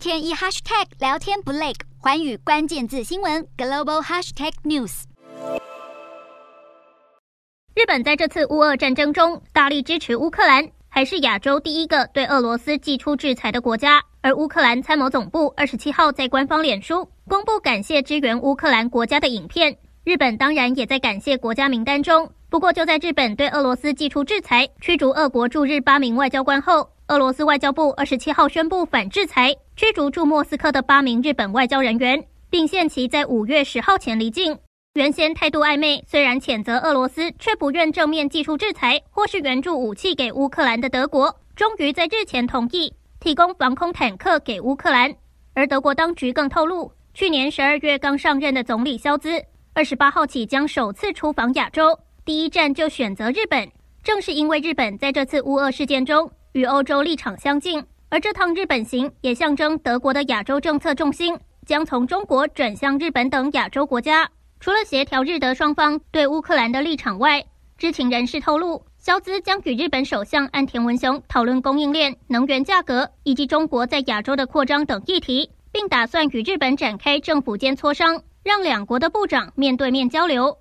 天一 hashtag 聊天不累，环宇关键字新闻 global hashtag news。日本在这次乌俄战争中大力支持乌克兰，还是亚洲第一个对俄罗斯祭出制裁的国家。而乌克兰参谋总部二十七号在官方脸书公布感谢支援乌克兰国家的影片。日本当然也在感谢国家名单中。不过，就在日本对俄罗斯祭出制裁，驱逐俄国驻日八名外交官后，俄罗斯外交部二十七号宣布反制裁，驱逐驻莫斯科的八名日本外交人员，并限期在五月十号前离境。原先态度暧昧，虽然谴责俄罗斯，却不愿正面祭出制裁或是援助武器给乌克兰的德国，终于在日前同意提供防空坦克给乌克兰。而德国当局更透露，去年十二月刚上任的总理肖兹，二十八号起将首次出访亚洲，第一站就选择日本，正是因为日本在这次乌俄事件中。与欧洲立场相近，而这趟日本行也象征德国的亚洲政策重心将从中国转向日本等亚洲国家。除了协调日德双方对乌克兰的立场外，知情人士透露，肖兹将与日本首相岸田文雄讨论供应链、能源价格以及中国在亚洲的扩张等议题，并打算与日本展开政府间磋商，让两国的部长面对面交流。